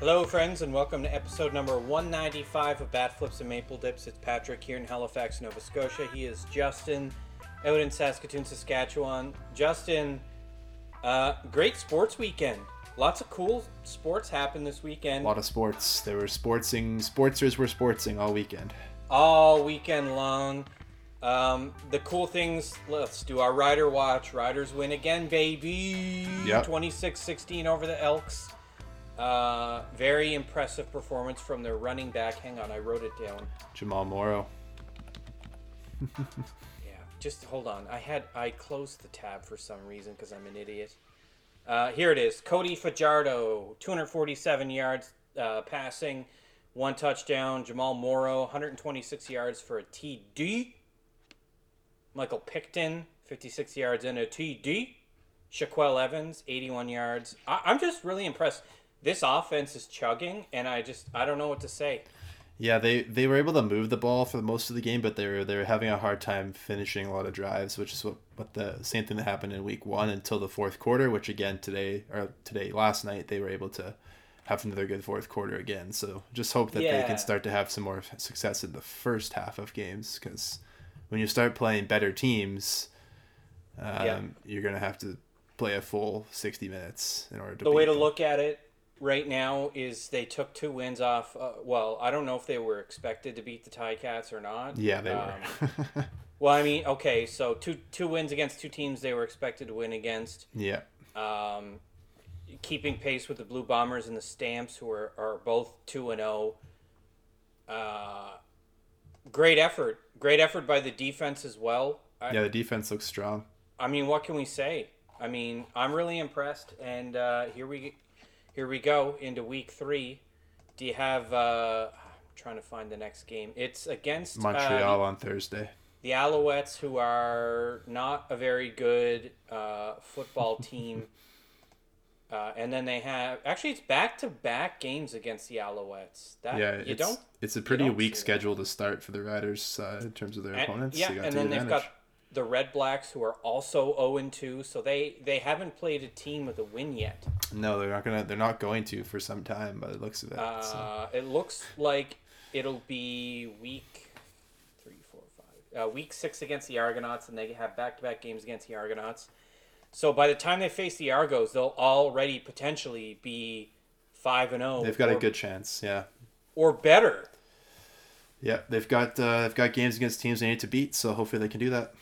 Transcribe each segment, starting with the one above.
Hello, friends, and welcome to episode number 195 of Bat Flips and Maple Dips. It's Patrick here in Halifax, Nova Scotia. He is Justin out in Saskatoon, Saskatchewan. Justin, uh, great sports weekend. Lots of cool sports happened this weekend. A lot of sports. There were sportsing. Sportsers were sportsing all weekend. all weekend long. Um, the cool things, let's do our Rider Watch. Riders win again, baby. Yep. 26 16 over the Elks. Uh, very impressive performance from their running back. Hang on, I wrote it down. Jamal Morrow. Yeah, just hold on. I had I closed the tab for some reason because I'm an idiot. Uh, here it is. Cody Fajardo, 247 yards uh, passing, one touchdown. Jamal Morrow, 126 yards for a TD. Michael Picton, 56 yards and a TD. Shaquille Evans, 81 yards. I- I'm just really impressed. This offense is chugging, and I just I don't know what to say. Yeah, they they were able to move the ball for most of the game, but they were they were having a hard time finishing a lot of drives, which is what what the same thing that happened in week one until the fourth quarter, which again today or today last night they were able to have another good fourth quarter again. So just hope that they can start to have some more success in the first half of games because when you start playing better teams, um, Yeah. you're gonna have to play a full sixty minutes in order to. the way to them. look at it right now is they took two wins off. Uh, well, I don't know if they were expected to beat the Ti-Cats or not. Yeah, they Um, were. Well, I mean, okay, so two two wins against two teams they were expected to win against. yeah. Um, keeping pace with the Blue Bombers and the Stamps, who are, are both two and zero. Uh, great effort, great effort by the defense as well. I, Yeah, the defense looks strong. I mean, what can we say? I mean, I'm really impressed, and uh, here we here we go into week three. Do you have? Uh, I'm trying to find the next game. It's against uh, Montreal on Thursday. the Alouettes, who are not a very good uh, football team. Uh, and then they have actually it's back to back games against the Alouettes. That Yeah, you it's, don't it's a pretty weak that. schedule to start for the Riders uh, in terms of their and, opponents. yeah, and the then they've advantage. got the Red Blacks, who are also zero and two. So they they haven't played a team with a win yet. No, they're not gonna. They're not going to for some time, by the looks of it. so. Uh, it looks like it'll be week three, four, five. Uh, week six against the Argonauts, and they have back-to-back games against the Argonauts. So by the time they face the Argos, they'll already potentially be five and zero. They've got or, a good chance. Yeah, or better. yeah. They've got uh, they've got games against teams they need to beat, so hopefully they can do that.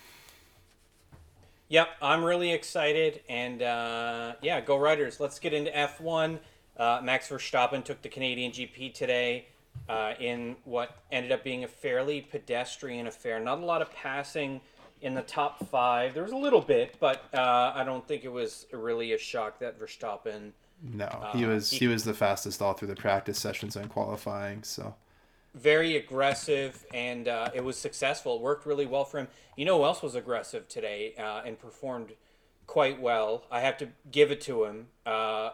Yep, I'm really excited, and uh, yeah, go Riders. Let's get into F1. Uh, Max Verstappen took the Canadian GP today uh, in what ended up being a fairly pedestrian affair. Not a lot of passing in the top five. There was a little bit, but uh, I don't think it was really a shock that Verstappen. No, he Uh, was he- he was the fastest all through the practice sessions and qualifying. So Very aggressive, and uh, it was successful. It worked really well for him. You know who else was aggressive today uh, and performed quite well? I have to give it to him. Uh,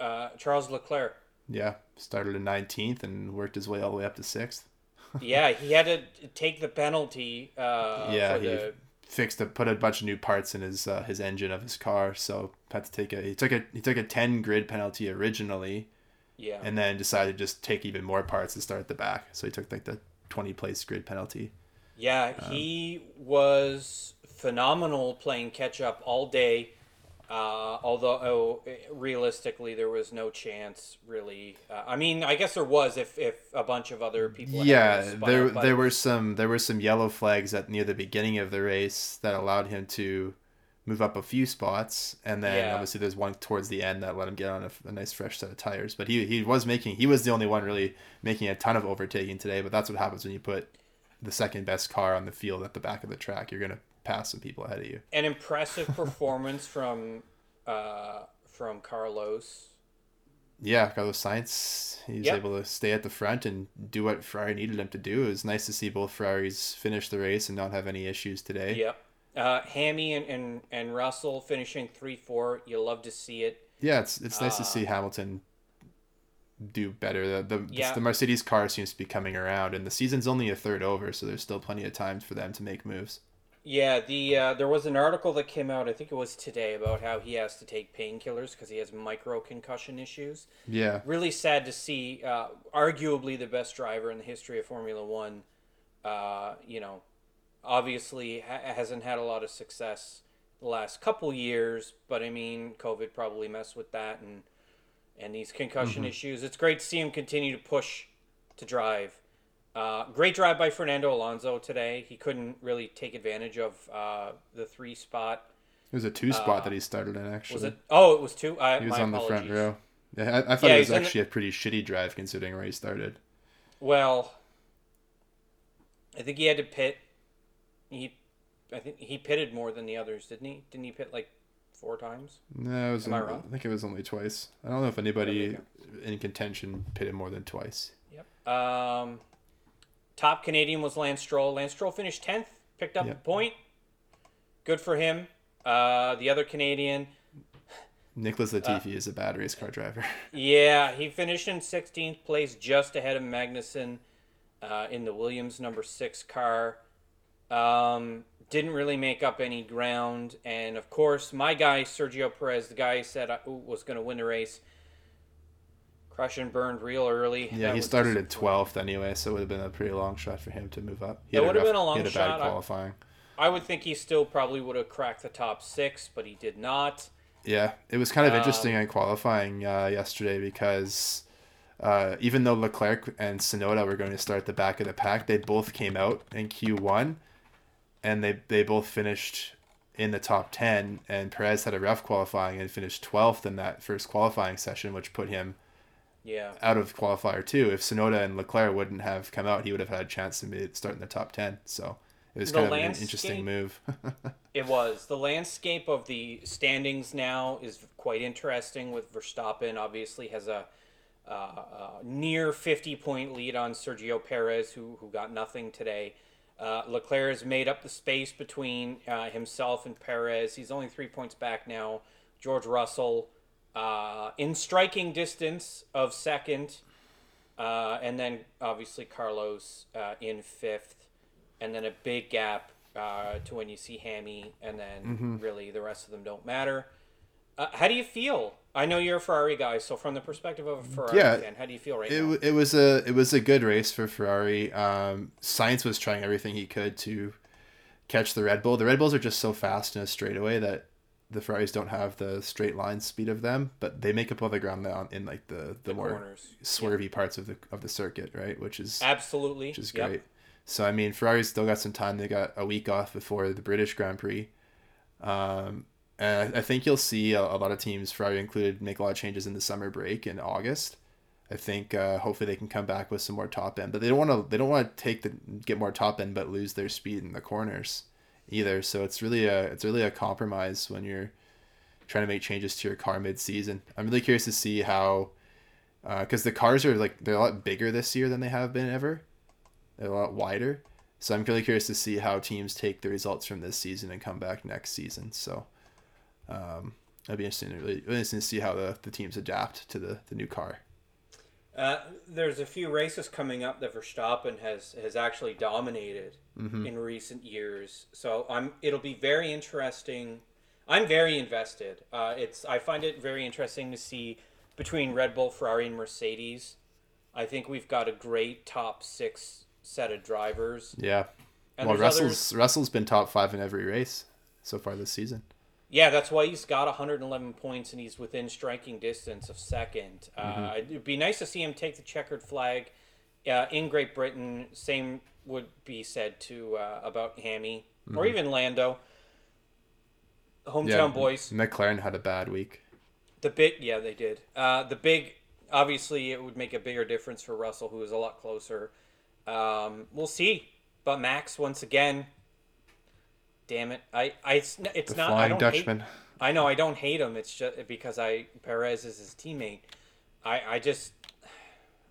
uh, Charles Leclerc. yeah, started in 19th and worked his way all the way up to sixth. yeah, he had to take the penalty. Uh, yeah, for he the, fixed a put a bunch of new parts in his uh, his engine of his car, so had to take a he took a he took a 10 grid penalty originally. Yeah. and then decided to just take even more parts and start at the back. So he took like the 20 place grid penalty. Yeah, Um, he was phenomenal playing catch up all day. Uh, although oh, realistically, there was no chance really. Uh, I mean, I guess there was if, if a bunch of other people. had Yeah, there but- there were some there were some yellow flags at near the beginning of the race that allowed him to move up a few spots, and then Yeah. obviously there's one towards the end that let him get on a, a nice fresh set of tires. But he he was making he was the only one really making a ton of overtaking today. But that's what happens when you put the second best car on the field at the back of the track. You're gonna pass some people ahead of you. an impressive performance from uh, from Carlos. Yeah, Carlos Sainz, he's Yep. able to stay at the front and do what Ferrari needed him to do. It was nice to see both Ferraris finish the race and not have any issues today. Yep. Uh, Hammy and, and, and Russell finishing three four. You love to see it. Yeah, it's it's nice Uh, to see Hamilton do better. The the, Yeah. the Mercedes car seems to be coming around, and the season's only a third over, so there's still plenty of time for them to make moves. Yeah, the uh, there was an article that came out. I think it was today about how he has to take painkillers because he has micro concussion issues. Yeah. Really sad to see. Uh, arguably the best driver in the history of Formula One. Uh, you know, obviously ha- hasn't had a lot of success the last couple years, but I mean, COVID probably messed with that and and these concussion issues. It's great to see him continue to push to drive. Uh, great drive by Fernando Alonso today. He couldn't really take advantage of uh, the three spot. It was a two spot that he started in actually. Uh, Was it? Oh, it was two. I, He was on apologies. the front row. Yeah, I, I thought Yeah, it was in the- actually a pretty shitty drive considering where he started. Well, I think he had to pit. He, I think he pitted more than the others, didn't he? Didn't he pit like four times? No, it was. Am I only- wrong? think it was only twice. I don't know if anybody in contention pitted more than twice. Yep. Um, top Canadian was Lance Stroll. Lance Stroll finished tenth, picked up Yep. a point. Good for him. Uh, the other Canadian, Nicholas Uh, Latifi is a bad race car driver. yeah, he finished in 16th place, just ahead of Magnussen uh, in the Williams number six car. Um, didn't really make up any ground, and of course, my guy Sergio Perez, the guy I said I, was going to win the race, crushed and burned real early. yeah, That he started at 12th anyway, so it would have been a pretty long shot for him to move up. He It would have been a long he had a shot. bad I- qualifying. I would think he still probably would have cracked the top six, but he did not. Yeah, it was kind of Um, interesting on qualifying uh, yesterday because uh, even though Leclerc and Tsunoda were going to start the back of the pack, they both came out in Q1 and they, they both finished in the top 10. And Perez had a rough qualifying and finished 12th in that first qualifying session, which put him Yeah. out of qualifier two. If Tsunoda and Leclerc wouldn't have come out, he would have had a chance to be- start in the top 10. So it was The kind of an interesting move. It was. The landscape of the standings now is quite interesting with Verstappen obviously has a uh, uh, near 50 point lead on Sergio Perez, who, who got nothing today. Uh, Leclerc has made up the space between uh, himself and Perez. He's only three points back now. George Russell uh, in striking distance of second. Uh, and then obviously Carlos uh, in fifth. And then a big gap uh, to when you see Hammy, and then Mm-hmm. really the rest of them don't matter. Uh, how do you feel? I know you're a Ferrari guy, so from the perspective of a Ferrari Yeah, fan, how do you feel right it, now? it was a it was a good race for Ferrari. Um, Sainz was trying everything he could to catch the Red Bull. The Red Bulls are just so fast in a straightaway that the Ferraris don't have the straight line speed of them, but they make up all the ground on in like the the, The more corners. swervy parts of the of the circuit, right? Which is Absolutely, which is Yep. great. So I mean, Ferrari's still got some time. They got a week off before the British Grand Prix. Um, I think you'll see a, a lot of teams, Ferrari included, make a lot of changes in the summer break in August. I think uh, hopefully they can come back with some more top end, but they don't want to. They don't want to take the get more top end, but lose their speed in the corners either. So it's really a it's really a compromise when you're trying to make changes to your car mid season. I'm really curious to see how because the cars are like they're a lot bigger this year than they have been ever. They're a lot wider. So I'm really curious to see how teams take the results from this season and come back next season. So um, it'll be interesting to really, really interesting to see how the, the teams adapt to the, the new car. Uh, there's a few races coming up that Verstappen has has actually dominated Mm-hmm. in recent years. So I'm it'll be very interesting. I'm very invested. Uh, it's I find it very interesting to see between Red Bull, Ferrari, and Mercedes. I think we've got a great top six set of drivers. Yeah. And well, Russell's others- Russell's been top five in every race so far this season. Yeah, that's why he's got 111 points and he's within striking distance of second. Mm-hmm. Uh, it'd be nice to see him take the checkered flag uh, in Great Britain. Same would be said to uh, about Hammy or even Lando. Hometown boys. McLaren had a bad week. The big, yeah, they did. Uh, the big, obviously, it would make a bigger difference for Russell, who is a lot closer. Um, we'll see. But Max, once again, damn it, I, I, it's, it's The not. I Flying don't Dutchman. Hate, I know I don't hate him. It's just because I Perez is his teammate. I, I just,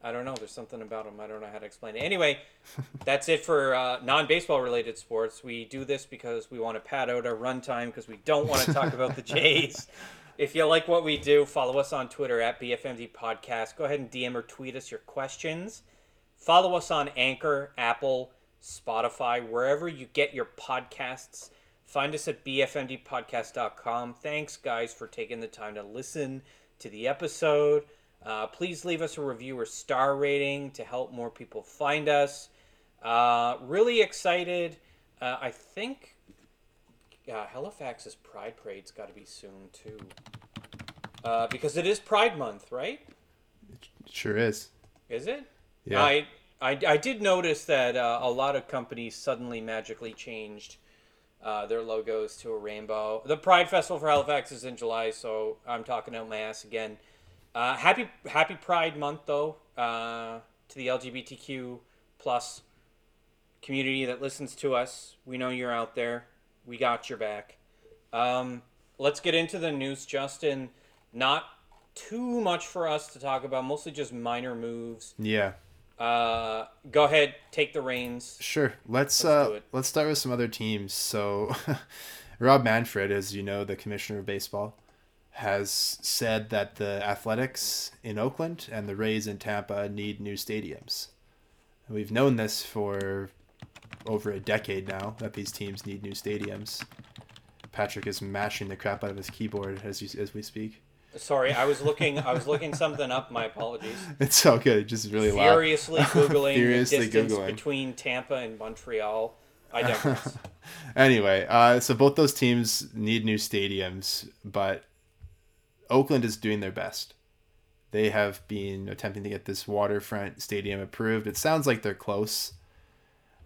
I don't know. There's something about him. I don't know how to explain it. Anyway, that's it for uh, non-baseball related sports. We do this because we want to pad out our runtime because we don't want to talk about the Jays. If you like what we do, follow us on Twitter at BFMD Podcast. Go ahead and DM or tweet us your questions. Follow us on Anchor, Apple, Spotify, wherever you get your podcasts. Find us at bfmdpodcast.com. Thanks, guys, for taking the time to listen to the episode. Uh, please leave us a review or star rating to help more people find us. Uh, really excited. Uh, I think uh, Halifax's Pride Parade's got to be soon, too. Uh, because it is Pride Month, right? It sure is. Is it? Yeah. I, I, I did notice that uh, a lot of companies suddenly magically changed uh, their logos to a rainbow. The Pride Festival for Halifax is in July, so I'm talking out my ass again. Uh, happy Happy Pride Month, though, uh, to the LGBTQ plus community that listens to us. We know you're out there. We got your back. Um, let's get into the news, Justin. Not too much for us to talk about, mostly just minor moves. Yeah. Uh, go ahead, take the reins. Sure. Let's, Let's uh let's start with some other teams. So Rob Manfred, as you know, the commissioner of baseball, has said that the Athletics in Oakland and the Rays in Tampa need new stadiums. And we've known this for over a decade now that these teams need new stadiums. Patrick is mashing the crap out of his keyboard as you, as we speak. Sorry, I was looking. I was looking something up. My apologies. It's so good. Just really loud. Furiously googling Furiously the distance Googling. between Tampa and Montreal. I digress. anyway, uh, so both those teams need new stadiums, but Oakland is doing their best. They have been attempting to get this waterfront stadium approved. It sounds like they're close.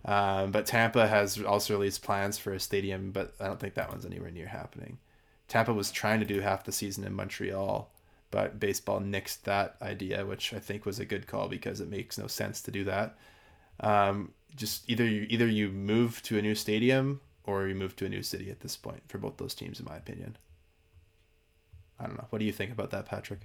Um, but Tampa has also released plans for a stadium, but I don't think that one's anywhere near happening. Tampa was trying to do half the season in Montreal, but baseball nixed that idea, which I think was a good call because it makes no sense to do that. Um, just either you either you move to a new stadium or you move to a new city at this point for both those teams, in my opinion. I don't know. What do you think about that, Patrick?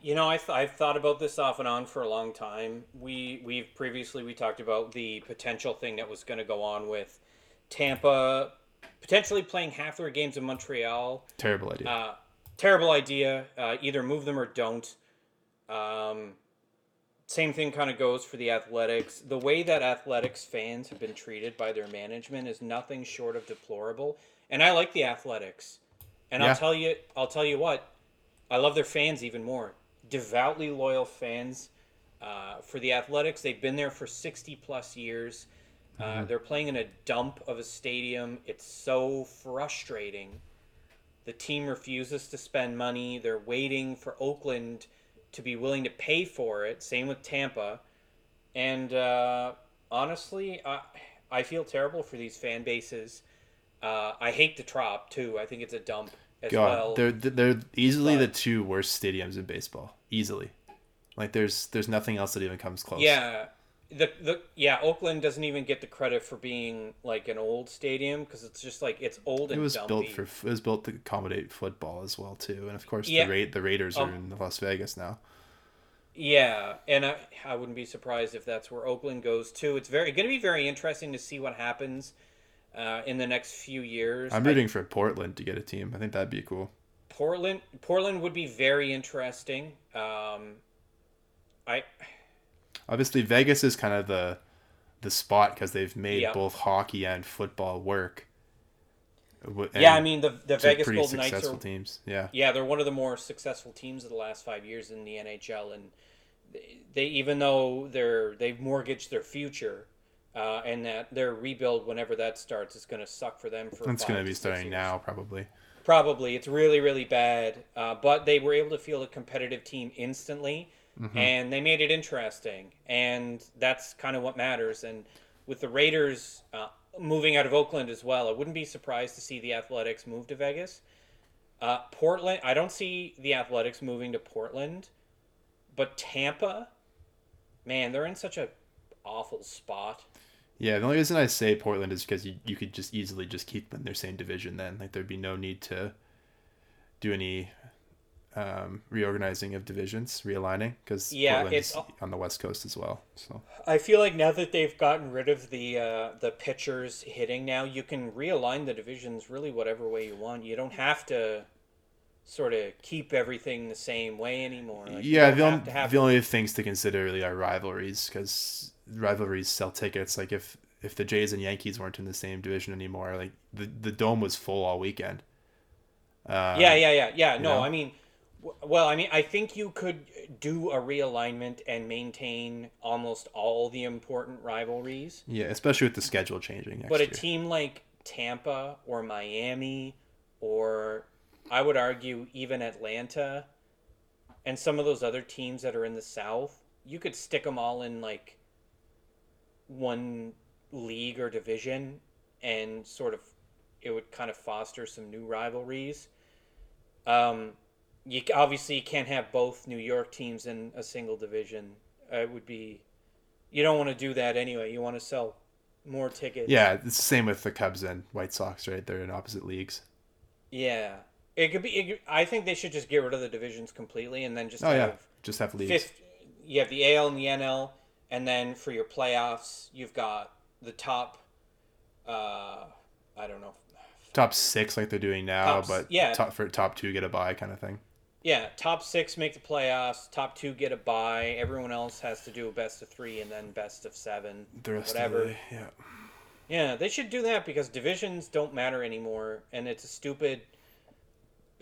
You know, I've, I've thought about this off and on for a long time. We we've previously we talked about the potential thing that was going to go on with Tampa potentially playing half their games in Montreal. Terrible idea. Uh, terrible idea. Uh, either move them or don't. Um, same thing kind of goes for the athletics. The way that athletics fans have been treated by their management is nothing short of deplorable. And I like the athletics. And Yeah. I'll tell you, I'll tell you what, I love their fans even more. Devoutly loyal fans uh, for the athletics. They've been there for sixty plus years. Uh, they're playing in a dump of a stadium. It's so frustrating. The team refuses to spend money. They're waiting for Oakland to be willing to pay for it. Same with Tampa. And uh, honestly, I, I feel terrible for these fan bases. Uh, I hate the Trop too. I think it's a dump as God, well. they're they're easily the two worst stadiums in baseball. Easily, like there's there's nothing else that even comes close. Yeah, the the yeah Oakland doesn't even get the credit for being like an old stadium because it's just like it's old It was dumpy. built for it was built to accommodate football as well too, and of course Yeah. the Ra- the Raiders are Um, in Las Vegas now. Yeah, and I, I wouldn't be surprised if that's where Oakland goes too. It's very going to be very interesting to see what happens uh, in the next few years. I'm I- rooting for Portland to get a team. I think that'd be cool. Portland Portland would be very interesting. Um, I Obviously, Vegas is kind of the the spot because they've made Yeah. both hockey and football work. W- yeah, I mean the the Vegas Golden Knights successful are teams. Yeah, yeah they're one of the more successful teams of the last five years in the NHL, and they, they even though they're they've mortgaged their future. Uh, and that their rebuild, whenever that starts, is going to suck for them for. it's going to be starting years. now probably. Probably. It's really, really bad. Uh, but they were able to field a competitive team instantly, and they made it interesting. And that's kind of what matters. And with the Raiders uh, moving out of Oakland as well, I wouldn't be surprised to see the Athletics move to Vegas. Uh, Portland, I don't see the Athletics moving to Portland, but Tampa, man, they're in such a awful spot. Yeah, the only reason I say Portland is because you, you could just easily just keep them in their same division then. Like there'd be no need to do any um, reorganizing of divisions, realigning, because Yeah, Portland it's on the west coast as well. So I feel like now that they've gotten rid of the uh, the pitchers hitting, now you can realign the divisions really whatever way you want. You don't have to sort of keep everything the same way anymore. Like, yeah, the, have only, have- the only things to consider really are rivalries because rivalries sell tickets. Like if if the Jays and Yankees weren't in the same division anymore, like the the dome was full all weekend. Uh, yeah, yeah, yeah, yeah. No, know? I mean, well, I mean, I think you could do a realignment and maintain almost all the important rivalries. Yeah, especially with the schedule changing. but a year. team like Tampa or Miami, or I would argue even Atlanta, and some of those other teams that are in the South, you could stick them all in like one league or division, and sort of it would kind of foster some new rivalries. Um, you obviously can't have both New York teams in a single division. It would be, you don't want to do that anyway. You want to sell more tickets. Yeah, it's the same with the Cubs and White Sox, right? They're in opposite leagues. Yeah, it could be. It could, I think they should just get rid of the divisions completely and then just Oh have yeah, just have leagues. You have the AL and the NL, and then for your playoffs, you've got the top. Uh, I don't know. Top six, like they're doing now, Top but yeah. top for top two get a bye kind of thing. Yeah, top six make the playoffs. Top two get a bye. Everyone else has to do a best of three and then best of seven. The rest whatever. of the yeah. Yeah, they should do that because divisions don't matter anymore, and it's a stupid.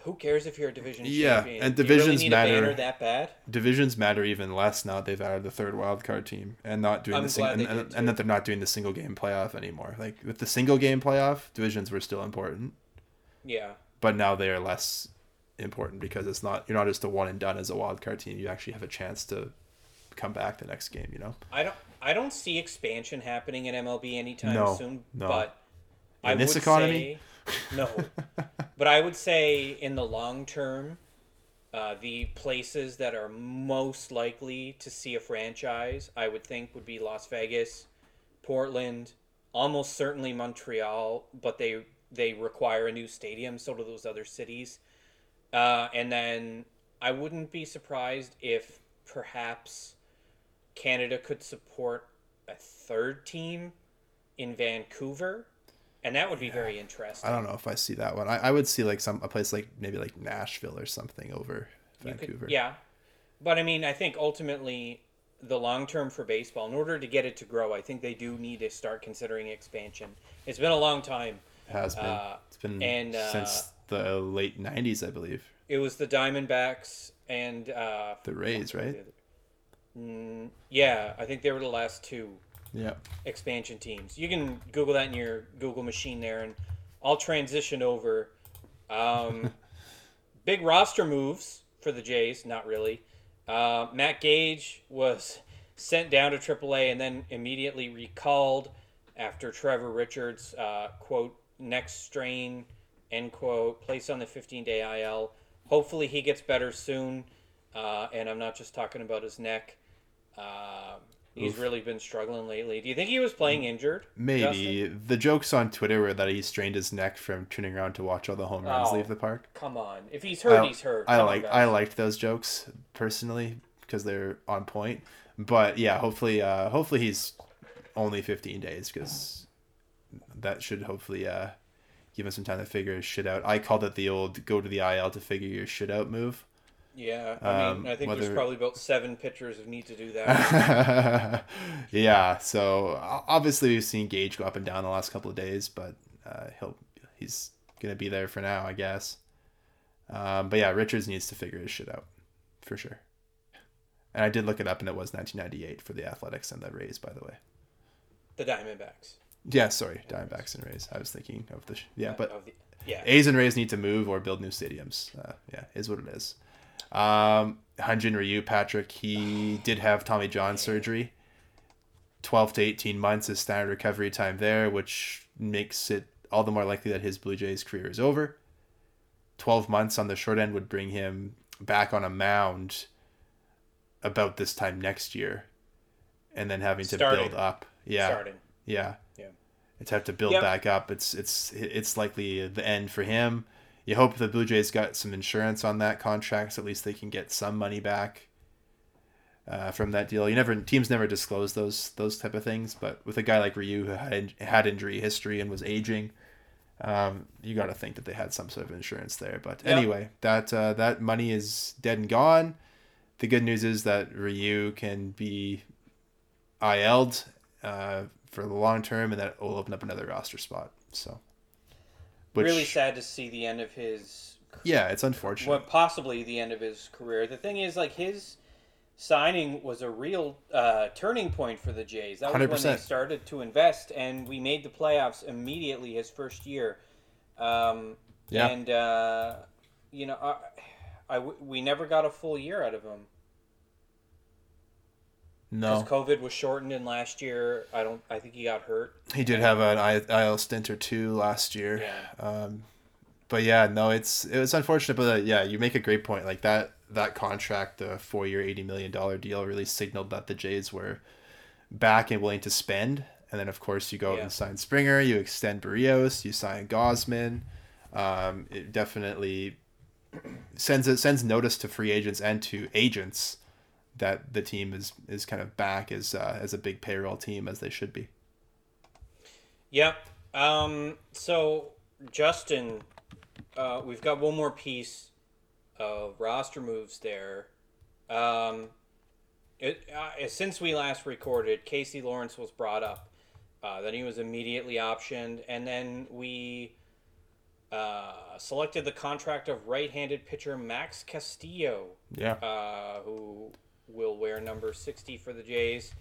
Who cares if you're a division Yeah, champion? and you really divisions a matter. that bad? divisions matter even less now that they've added the third wild card team and not doing I'm the sing- glad and, and, and that they're not doing the single game playoff anymore. Like with the single game playoff, divisions were still important, Yeah. but now they are less important because it's not you're not just a one and done as a wild card team. You actually have a chance to come back the next game. You know, I don't. I don't see expansion happening in MLB anytime No, soon. no. But In I this would economy? say no. but I would say in the long term, uh, the places that are most likely to see a franchise, I would think, would be Las Vegas, Portland, almost certainly Montreal. But they they require a new stadium. So do those other cities. Uh, and then I wouldn't be surprised if perhaps Canada could support a third team in Vancouver, and that would be very interesting. I don't know if I see that one. I, I would see like some a place like maybe like Nashville or something over You could- Vancouver. yeah, but I mean, I think ultimately the long term for baseball, in order to get it to grow, I think they do need to start considering expansion. It's been a long time. It has been. Uh, it's been and, uh, since the late '90s, I believe. It was the Diamondbacks and uh, The Rays, right? Mm, yeah, I think they were the last two. Yeah. expansion teams. You can Google that in your Google machine there, and I'll transition over. Um, big roster moves for the Jays, not really. Uh, Matt Gage was sent down to AAA and then immediately recalled after Trevor Richards, uh, quote, neck strain, end quote, placed on the 15 day IL. Hopefully he gets better soon, uh, and I'm not just talking about his neck. Uh, he's Oof. really been struggling lately. Do you think he was playing injured? Maybe the jokes on Twitter were that he strained his neck from turning around to watch all the home runs Oh. leave the park. Come on. If he's hurt, I, he's hurt. I like. I liked those jokes personally because they're on point. But yeah, hopefully, uh, hopefully he's only 15 days because that should hopefully uh, give him some time to figure his shit out. I called it the old "go to the IL to figure your shit out" move. Yeah, I mean, Um, I think there's probably about seven pitchers who need to do that. yeah, so obviously we've seen Gage go up and down the last couple of days, but uh, he'll he's gonna be there for now, I guess. Um, but yeah, Richards needs to figure his shit out for sure. And I did look it up, and it was 1998 for the Athletics and the Rays, by the way. the Diamondbacks. Yeah, sorry, Diamondbacks and Rays. I was thinking of the sh- yeah, but the, yeah. A's and Rays need to move or build new stadiums. Uh, yeah, is what it is. Um, Hyunjin Ryu, Patrick, he did have Tommy John surgery. 12 to 18 months is standard recovery time there, which makes it all the more likely that his Blue Jays career is over. 12 months on the short end would bring him back on a mound about this time next year and then having to Starting. build up. Yeah. Starting. Yeah. Yeah. It's have to build Yep. back up. It's it's it's likely the end for him. You hope the Blue Jays got some insurance on that contract, so at least they can get some money back uh, from that deal. You never teams never disclose those those type of things, but with a guy like Ryu who had had injury history and was aging, um, you got to think that they had some sort of insurance there. But Yep. anyway, that uh, that money is dead and gone. The good news is that Ryu can be IL'd uh, for the long term, and that will open up another roster spot. So, which, really sad to see the end of his. Yeah, it's unfortunate. Well, possibly the end of his career. The thing is, like his signing was a real uh, turning point for the Jays. That was 100%. when they started to invest, and we made the playoffs immediately his first year. Um, yeah. And uh, you know, I, I, we never got a full year out of him. No, because COVID was shortened in last year. I don't. I think he got hurt. He did have an IL stint or two last year. Yeah. Um, but yeah, no, it's it was unfortunate, but uh, yeah, you make a great point. Like that that contract, the four year, eighty million dollar deal, really signaled that the Jays were back and willing to spend. And then of course you go yeah. and sign Springer, you extend Berrios, you sign Gausman. Um, it definitely sends it sends notice to free agents and to agents that the team is is kind of back as uh, as a big payroll team as they should be. Yep. Um, so Justin, uh, we've got one more piece of roster moves there. Um, it, uh, since we last recorded, Casey Lawrence was brought up. Uh, then he was immediately optioned, and then we uh, selected the contract of right-handed pitcher Max Castillo. Yeah. Uh, who will wear number 60 for the Jays.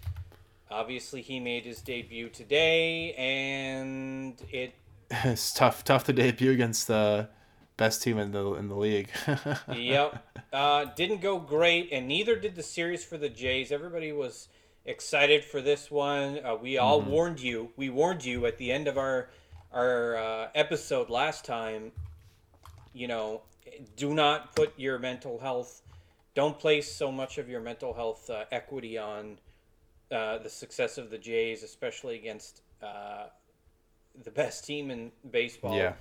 Obviously, he made his debut today, and it. it's tough, tough to debut against the best team in the in the league. yep, uh, didn't go great, and neither did the series for the Jays. Everybody was excited for this one. Uh, we all mm-hmm. warned you. We warned you at the end of our our uh, episode last time. You know, do not put your mental health don't place so much of your mental health uh, equity on uh, the success of the Jays, especially against uh, the best team in baseball. Yeah.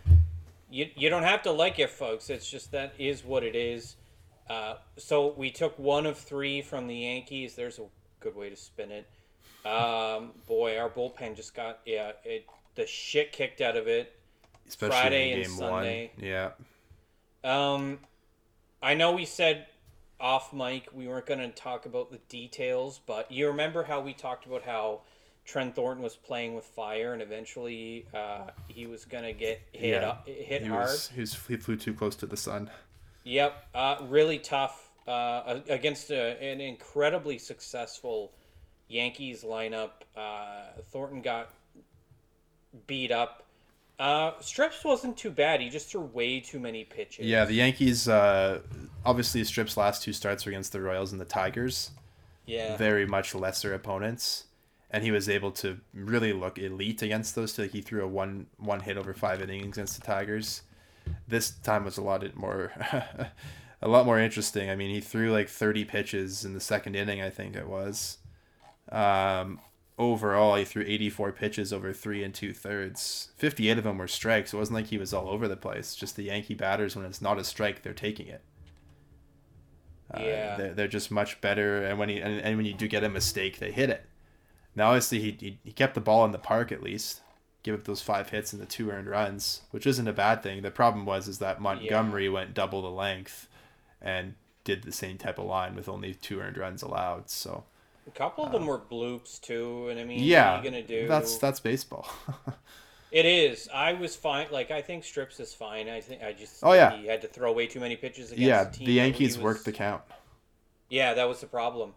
You, you don't have to like it, folks. It's just that is what it is. Uh, so we took one of three from the Yankees. There's a good way to spin it. Um, boy, our bullpen just got yeah it the shit kicked out of it. Especially Friday and Sunday. One. Yeah. Um, I know we said off mic, we weren't going to talk about the details, but you remember how we talked about how Trent Thornton was playing with fire, and eventually uh, he was going to get hit yeah. up, hit he hard. Was, he, was, he flew too close to the sun. Yep, uh, really tough uh, against a, an incredibly successful Yankees lineup. Uh, Thornton got beat up uh, Strips wasn't too bad. He just threw way too many pitches. Yeah, the Yankees. Uh, obviously, Strips' last two starts were against the Royals and the Tigers. Yeah. Very much lesser opponents, and he was able to really look elite against those. Like he threw a one one hit over five innings against the Tigers. This time was a lot more, a lot more interesting. I mean, he threw like thirty pitches in the second inning. I think it was. Um, overall, he threw 84 pitches over three and two thirds. 58 of them were strikes. It wasn't like he was all over the place. Just the Yankee batters, when it's not a strike, they're taking it. Uh, yeah. They're, they're just much better. And when he and, and when you do get a mistake, they hit it. Now, obviously, he, he, he kept the ball in the park at least. Give up those five hits and the two earned runs, which isn't a bad thing. The problem was is that Montgomery yeah. went double the length, and did the same type of line with only two earned runs allowed. So a couple of them were bloops too, and I mean, yeah, what are you gonna do? That's that's baseball. it is. I was fine. Like I think Strips is fine. I think I just oh yeah, he had to throw way too many pitches against. Yeah, the, the Yankees was, worked the count. Yeah, that was the problem.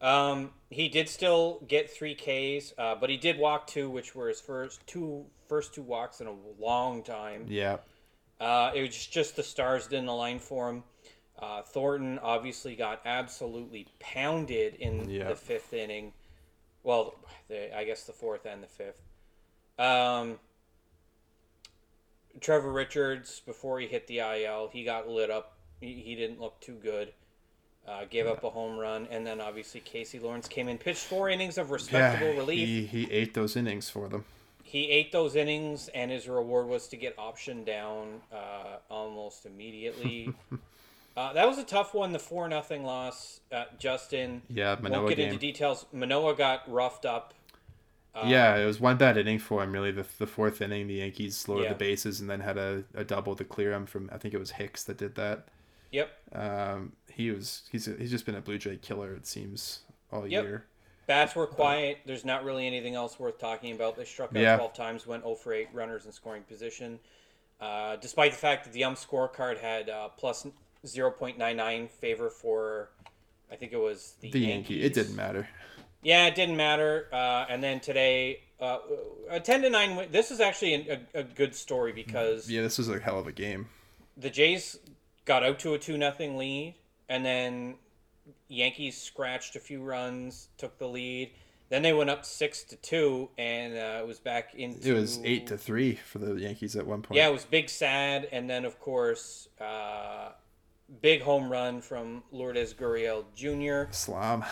Um, he did still get three Ks, uh, but he did walk two, which were his first two first two walks in a long time. Yeah. Uh, it was just the stars didn't align for him. Uh, Thornton obviously got absolutely pounded in the fifth inning. Well, the, I guess the fourth and the fifth. Um, Trevor Richards, before he hit the IL, he got lit up. He, he didn't look too good. Uh, gave yeah. up a home run, and then obviously Casey Lawrence came in, pitched four innings of respectable yeah, relief. He, he ate those innings for them. He ate those innings, and his reward was to get optioned down uh, almost immediately. Uh, that was a tough one. The four nothing loss. Uh, Justin. Yeah, Manoah won't get game. into details. Manoah got roughed up. Uh, yeah, it was one bad inning for him. Really, the, the fourth inning, the Yankees lowered yeah. the bases and then had a, a double to clear him from. I think it was Hicks that did that. Yep. Um, he was he's a, he's just been a Blue Jay killer. It seems all yep. year. Bats were quiet. There's not really anything else worth talking about. They struck out Yeah. 12 times, went 0 for 8 runners in scoring position. Uh, despite the fact that the ump scorecard had uh, plus 0.99 favor for, I think it was the, The Yankee. It didn't matter. Yeah, it didn't matter. Uh, and then today, uh, a 10 to 9 win. This is actually a, a, a good story because Yeah, this was a hell of a game. the Jays got out to a 2 nothing lead, and then Yankees scratched a few runs, took the lead. Then they went up 6 to 2, and uh, it was back into. It was eight to three for the Yankees at one point. Yeah, it was big sad, and then of course, uh, big home run from Lourdes Gurriel Jr. Slam.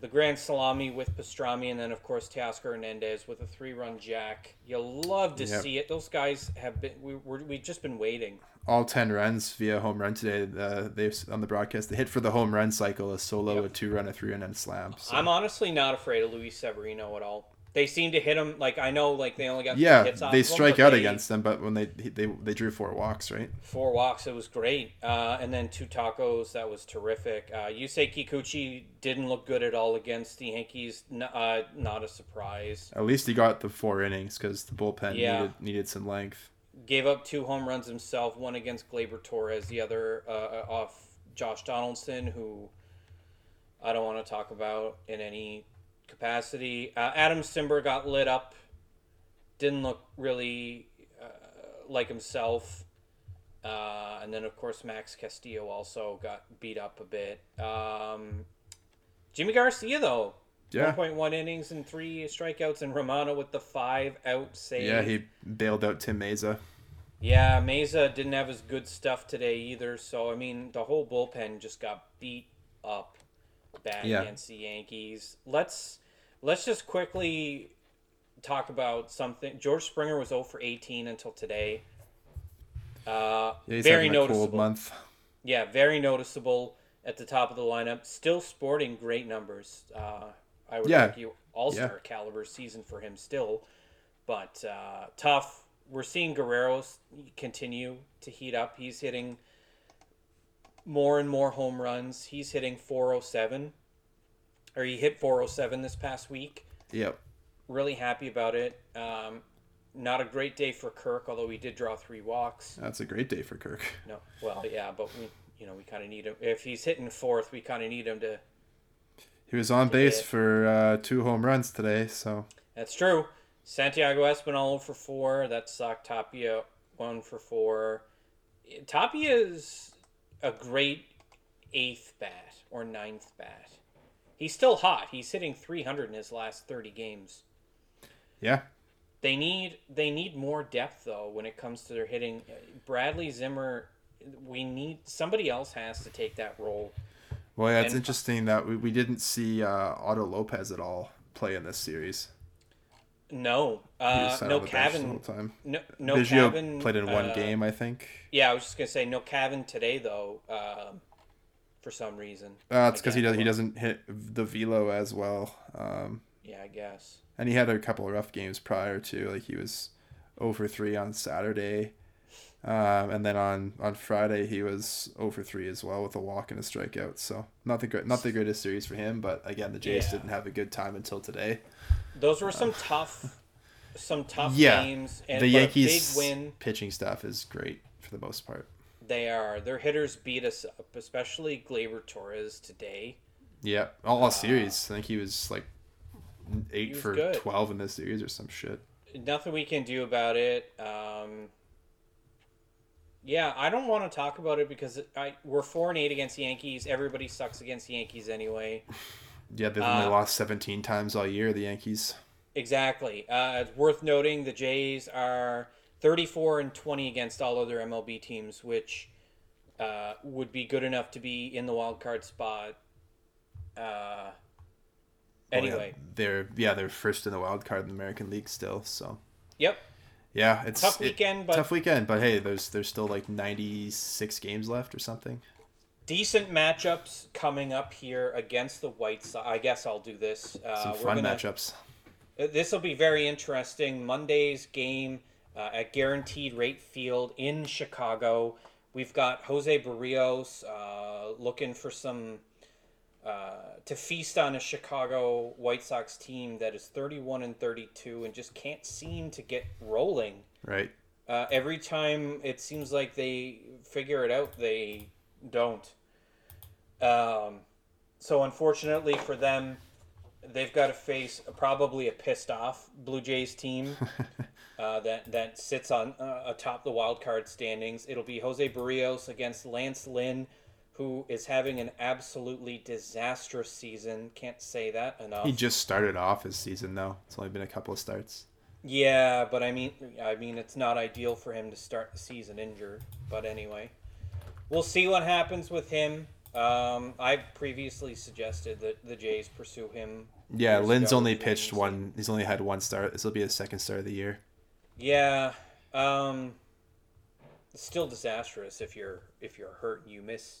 The grand salami with pastrami, and then of course Teoscar Hernandez with a three-run jack. You'll love to Yep. see it. Those guys have been. We, we're, we've just been waiting. All ten runs via home run today. Uh, they on the broadcast they hit for the home run cycle: a solo, Yep. a two run, a three run, and a slam. So. I'm honestly not afraid of Luis Severino at all. They seem to hit him like I know, like they only got yeah, hits off they strike but out they- against them, but when they they they drew four walks, right? four walks. It was great. Uh, and then two tacos. That was terrific. Uh, Yusei Kikuchi didn't look good at all against the Yankees. N- uh, not a surprise. At least he got the four innings because the bullpen Yeah. needed needed some length. Gave up two home runs himself. One against Gleyber Torres. The other uh, off Josh Donaldson, who I don't want to talk about in any capacity. Uh, Adam Cimber got lit up. Didn't look really uh, like himself. Uh, and then, of course, Max Castillo also got beat up a bit. Um, Jimmy Garcia, though, Yeah. 1.1 innings and three strikeouts, and Romano with the five out save. Yeah, he bailed out Tim Mayza. Yeah, Mayza didn't have his good stuff today either. So I mean, the whole bullpen just got beat up bad Yeah. against the Yankees. Let's let's just quickly talk about something. George Springer was 0 for 18 until today. Uh, Yeah, very having a cold noticeable. month. Yeah, very noticeable at the top of the lineup. Still sporting great numbers. Uh, I would Yeah. argue all star caliber season for him still, but uh, tough. We're seeing Guerrero's continue to heat up. He's hitting more and more home runs. He's hitting 407, or he hit 407 this past week. Yep. Really happy about it. Um, not a great day for Kirk, although he did draw three walks. That's a great day for Kirk. No, well, yeah, but we, you know, we kind of need him. If he's hitting fourth, we kind of need him to. He was on base hit. for uh, two home runs today, so That's true. Santiago Espinal for four. That sucked. Tapia one for four. Tapia is a great eighth bat or ninth bat. He's still hot. He's hitting 300 in his last 30 games. yeah. They need they need more depth though when it comes to their hitting. Bradley Zimmer, we need somebody else has to take that role. Well, yeah, it's And- interesting that we, we didn't see uh, Otto Lopez at all play in this series. No, uh, no on the bench Cavan. No, no Biggio Cavan played in one uh, game, I think. Yeah, I was just gonna say no Cavan today though. Um, for some reason. Uh, it's because he does he doesn't hit the velo as well. Um, Yeah, I guess. and he had a couple of rough games prior to like he was over three on Saturday, um, and then on on Friday he was over three as well with a walk and a strikeout. So not the great, not the greatest series for him, but again the Jays Yeah. didn't have a good time until today. Those were some tough, some tough Yeah, games, and the Yankees big win. pitching staff is great for the most part. They are. Their hitters beat us up, especially Gleyber Torres today. Yeah, all all series. I think he was like eight was for good. twelve in this series or some shit. Nothing we can do about it. Um, yeah, I don't want to talk about it because I we're four and eight against the Yankees. Everybody sucks against the Yankees anyway. Yeah, they've only Uh, lost seventeen times all year. The Yankees. Exactly. Uh, it's worth noting the Jays are 34 and 20 against all other MLB teams, which uh, would be good enough to be in the wild card spot. Uh, Well, anyway, yeah, they're yeah they're first in the wild card in the American League still. So yep. Yeah, it's Tough it- weekend, but tough weekend. But hey, there's there's still like ninety six games left or something. decent matchups coming up here against the White Sox. I guess I'll do this. Uh, Some fun gonna- matchups. This will be very interesting. Monday's game uh, at Guaranteed Rate Field in Chicago. We've got Jose Berrios uh, looking for some uh, to feast on a Chicago White Sox team that is 31 and 32 and just can't seem to get rolling. Right. Uh, every time it seems like they figure it out, they don't. Um, so unfortunately for them, they've got to face probably a pissed off Blue Jays team uh, that that sits on uh, atop the wild card standings. It'll be Jose Berrios against Lance Lynn, who is having an absolutely disastrous season. Can't say that enough. He just started off his season though. It's only been a couple of starts. Yeah, but I mean, I mean, it's not ideal for him to start the season injured. But anyway, we'll see what happens with him. Um, I've previously suggested that the Jays pursue him. Yeah, Lynn's only pitched one. He's only had one start. This will be his second start of the year. Yeah, um, it's still disastrous if you're if you're hurt and you miss,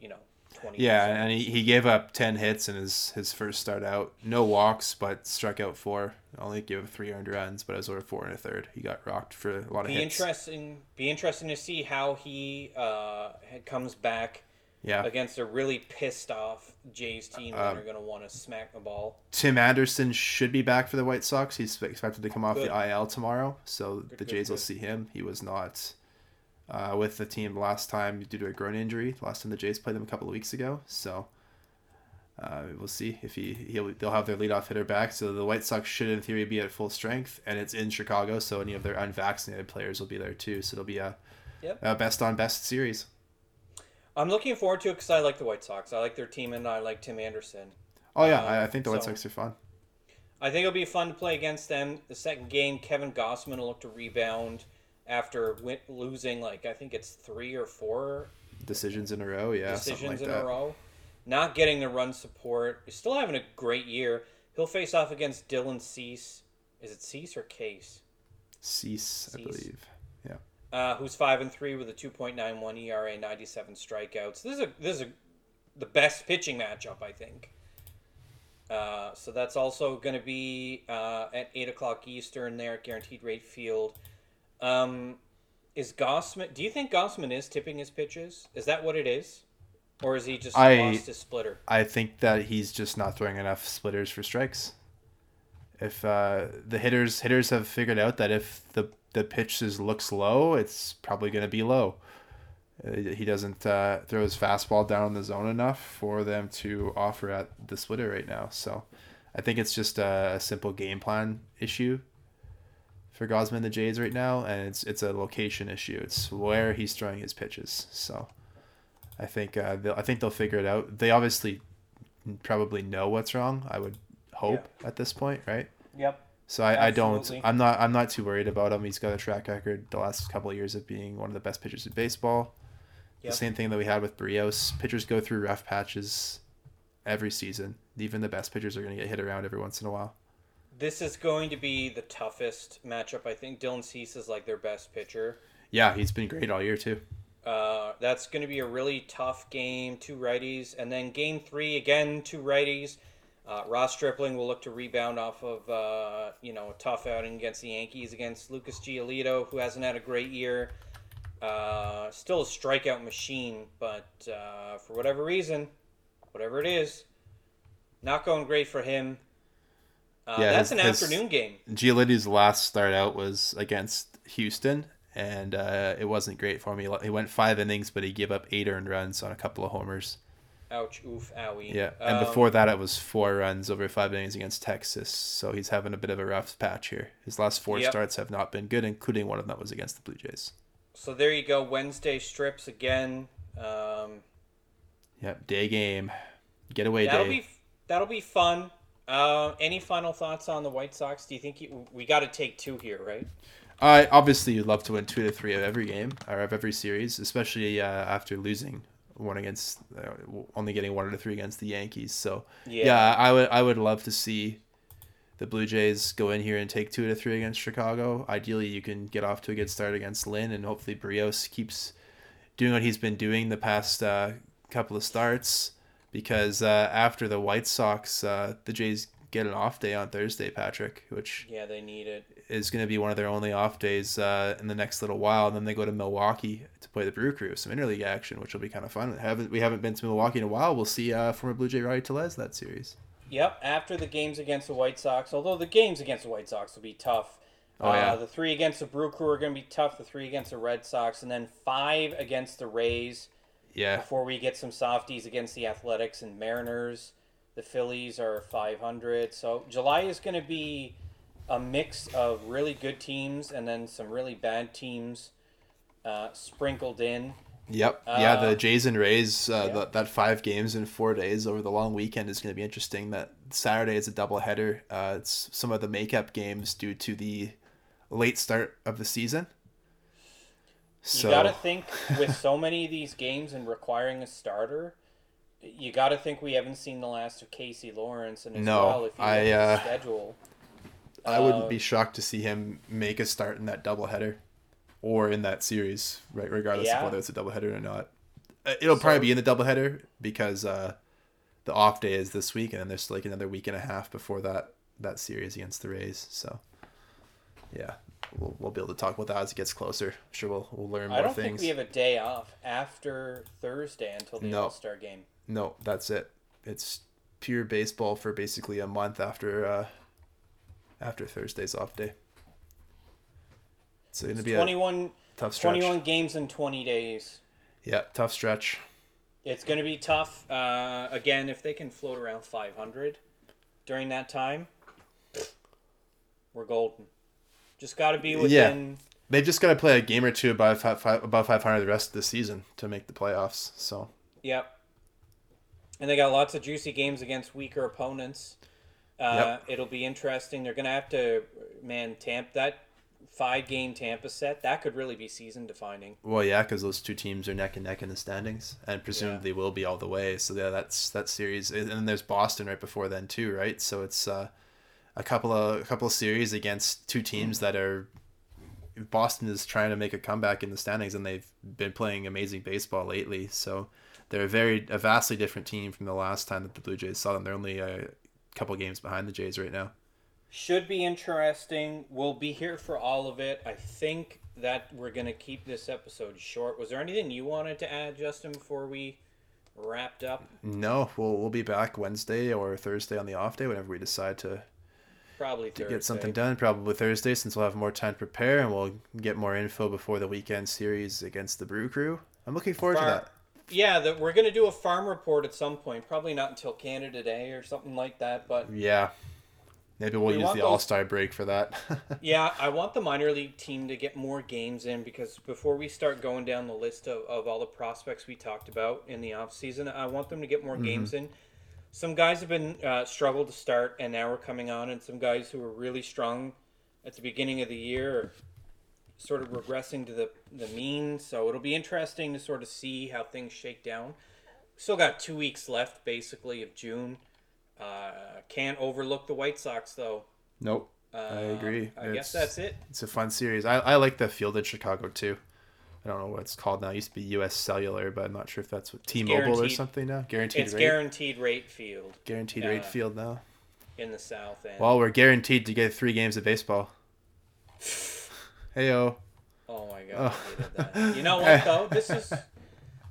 you know, twenty. Yeah, and he, he gave up ten hits in his his first start out. No walks, but struck out four. Only gave up three earned runs, but it was over four and a third. He got rocked for a lot of be hits. interesting. Be interesting to see how he uh comes back Yeah, against a really pissed off Jays team that Um, are going to want to smack the ball. Tim Anderson should be back for the White Sox. He's expected to come off Good. the IL tomorrow, so the good, Jays will see him. He was not uh, with the team last time due to a groin injury. Last time the Jays played them a couple of weeks ago, so uh, we'll see if he he'll, they'll have their leadoff hitter back. So the White Sox should, in theory, be at full strength, and it's in Chicago, so any of their unvaccinated players will be there too. So it'll be a, Yep. a best on best series. I'm looking forward to it because I like the White Sox. I like their team and I like Tim Anderson. Oh yeah, Um, I, think the White so- Sox are fun. I think it'll be fun to play against them. The second game, Kevin Gossman will look to rebound after win- losing like I think it's three or four Decisions in a row, yeah, decisions like in that. a row. Not getting the run support. He's still having a great year. He'll face off against Dylan Cease. Is it Cease or Case? Cease, I believe. Yeah. uh, who's five and three with a two point nine one ERA, ninety seven strikeouts. This is a this is a, the best pitching matchup, I think. Uh, so that's also going to be uh, at eight o'clock Eastern there at Guaranteed Rate Field. Um, is Gausman? Do you think Gausman is tipping his pitches? Is that what it is, or is he just I- lost his splitter? I think that he's just not throwing enough splitters for strikes. If uh, the hitters hitters have figured out that if the the pitch is looks low, it's probably going to be low. Uh, He doesn't uh, throw his fastball down in the zone enough for them to offer at the splitter right now. So, I think it's just a, a simple game plan issue for Gausman and the Jays right now, and it's it's a location issue. It's where he's throwing his pitches. So, I think uh, they'll, I think they'll figure it out. They obviously probably know what's wrong. I would hope at this point, right? Yep. So I, I don't I'm not I'm not too worried about him. He's got a track record the last couple of years of being one of the best pitchers in baseball. Yep. The same thing that we had with Berrios. Pitchers go through rough patches every season. Even the best pitchers are going to get hit around every once in a while. This is going to be the toughest matchup. I think Dylan Cease is like their best pitcher. Yeah, he's been great all year too. Uh, that's going to be a really tough game, two righties. And then game three, again, two righties. Uh, Ross Stripling will look to rebound off of, uh, you know, a tough outing against the Yankees against Lucas Giolito, who hasn't had a great year. Uh, still a strikeout machine, but uh, for whatever reason, whatever it is, not going great for him. Uh, Yeah, that's his- an afternoon game. Giolito's last start out was against Houston, and uh, it wasn't great for me. He, he went five innings, but he gave up eight earned runs on a couple of homers. Ouch, oof, owie. Yeah, and Um, before that, it was four runs over five innings against Texas. So he's having a bit of a rough patch here. His last four Yep. starts have not been good, including one of them that was against the Blue Jays. So there you go. Wednesday strips again. Um, Yep, day game, getaway that'll day. be that'll be fun. Uh, any final thoughts on the White Sox? Do you think you, we got to take two here, right? I obviously you'd love to win two to three of every game or of every series, especially uh, after losing one against uh, only getting one out of three against the Yankees. So Yeah. yeah. I would I would love to see the Blue Jays go in here and take two to three against Chicago. Ideally, you can get off to a good start against Lynn, and hopefully Berrios keeps doing what he's been doing the past uh, couple of starts. Because uh, after the White Sox, uh, the Jays get an off day on Thursday, Patrick, which Yeah, they need it. is going to be one of their only off days uh, in the next little while. And then they go to Milwaukee to play the Brew Crew, some interleague action, which will be kind of fun. Haven't we haven't been to Milwaukee in a while. We'll see uh, former Blue Jay Rowdy Tellez that series. Yep, after the games against the White Sox, although the games against the White Sox will be tough. Oh, yeah. Uh, the three against the Brew Crew are going to be tough. The three against the Red Sox, and then five against the Rays. Yeah, Before we get some softies against the Athletics and Mariners, the Phillies are 500. So July is going to be a mix of really good teams and then some really bad teams uh, sprinkled in. Yep. yeah, Uh, the Jays and Rays, uh, yeah. that, that five games in four days over the long weekend is going to be interesting. That Saturday is a doubleheader. Uh, it's some of the makeup games due to the late start of the season. So You got to think with so many of these games and requiring a starter, you got to think we haven't seen the last of Casey Lawrence and as No, well if you I, look uh, schedule. I wouldn't uh, be shocked to see him make a start in that doubleheader or in that series, right? Regardless Yeah. of whether it's a doubleheader or not. Uh, It'll probably be in the doubleheader because uh, the off day is this week, and then there's like another week and a half before that that series against the Rays. So, yeah, we'll, we'll be able to talk about that as it gets closer. I'm sure we'll we'll learn more things. I don't things. think we have a day off after Thursday until the No. All Star game. No, that's it. It's pure baseball for basically a month after uh, after Thursday's off day. It's gonna be a 21, tough stretch. 21 games in 20 days. Yeah, tough stretch. It's going to be tough. Uh, again, if they can float around 500 during that time, we're golden. Just got to be within. Yeah. They've just got to play a game or two above five, five, above 500 the rest of the season to make the playoffs. So Yep. And they got lots of juicy games against weaker opponents. Uh, It'll be interesting. They're going to have to, man, tamp that five game Tampa set that could really be season defining. well, yeah, because those two teams are neck and neck in the standings, and presumably will be all the way. So yeah, that's that series, and then there's Boston right before then too, right? So it's uh, a couple of a couple of series against two teams that are. Boston is trying to make a comeback in the standings, and they've been playing amazing baseball lately. So they're a very a vastly different team from the last time that the Blue Jays saw them. They're only a couple games behind the Jays right now. Should be interesting. We'll be here for all of it. I think that we're going to keep this episode short. Was there anything you wanted to add, Justin, before we wrapped up? No, we'll we'll be back Wednesday or Thursday on the off day, whenever we decide to, Probably to Thursday. get something done. Probably Thursday, since we'll have more time to prepare and we'll get more info before the weekend series against the Brew Crew. I'm looking forward to that. Yeah, that we're going to do a farm report at some point. Probably not until Canada Day or something like that. But Yeah, maybe we'll We use the All Star break for that. yeah, I want the minor league team to get more games in because before we start going down the list of, of all the prospects we talked about in the off season, I want them to get more Mm-hmm. games in. Some guys have been uh, struggled to start, and now we're coming on, and some guys who were really strong at the beginning of the year are sort of regressing to the, the mean. So it'll be interesting to sort of see how things shake down. Still got two weeks left, basically, of June. Uh, can't overlook the White Sox, though. nope, Uh, I agree. I guess that's it. It's a fun series. I, I like the field in Chicago too. I don't know what it's called now. It used to be U.S. Cellular, but I'm not sure if that's what T-Mobile or something now. Guaranteed It's rate. guaranteed rate field guaranteed uh, rate field now. in the South End. Well, we're guaranteed to get three games of baseball. Heyo. oh my god, Oh. That. You know what though? This is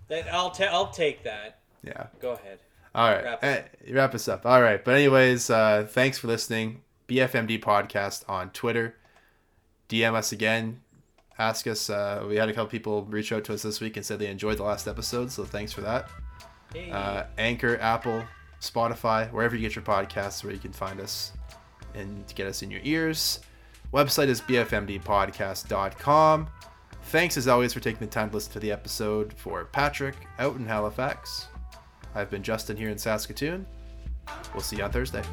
that I'll ta- I'll take that. Yeah. Go ahead. All right. Wrap Wrap, us wrap us up. All right. But anyways, uh, thanks for listening. BFMD podcast on Twitter. DM us again. Ask us. Uh, we had a couple people reach out to us this week and said they enjoyed the last episode, so thanks for that. Hey. Uh, Anchor, Apple, Spotify, wherever you get your podcasts, where you can find us and get us in your ears. Website is bfmdpodcast.com. Thanks as always for taking the time to listen to the episode. For Patrick out in Halifax, I've been Justin here in Saskatoon. We'll see you on Thursday.